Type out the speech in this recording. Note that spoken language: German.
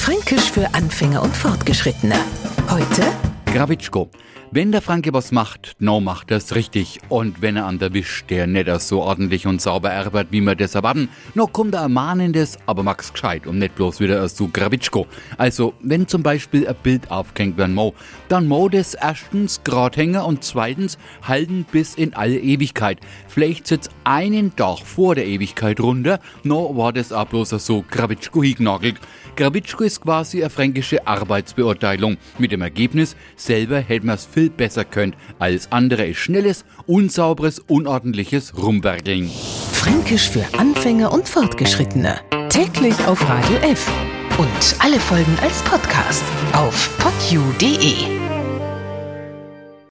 Fränkisch für Anfänger und Fortgeschrittene. Heute Grawitschko. Wenn der Franke was macht, no macht er's richtig. Und wenn er an der Wisch der nicht so ordentlich und sauber arbeitet, wie wir das erwarten, no kommt er mahnendes, aber mag's gescheit und nicht bloß wieder so Grawitschko. Also, wenn zum Beispiel ein Bild aufgehängt werden mo, dann mo das erstens grad hängen und zweitens halten bis in alle Ewigkeit. Vielleicht sitzt einen Tag vor der Ewigkeit runter, no war das auch bloß so Grawitschko hingenagelt. Grawitschko ist quasi eine fränkische Arbeitsbeurteilung. Mit dem Ergebnis, selber hätte man es viel besser könnt. Alles andere ist schnelles, unsauberes, unordentliches Rumwerkeln. Fränkisch für Anfänger und Fortgeschrittene. Täglich auf Radio F. Und alle Folgen als Podcast auf podu.de.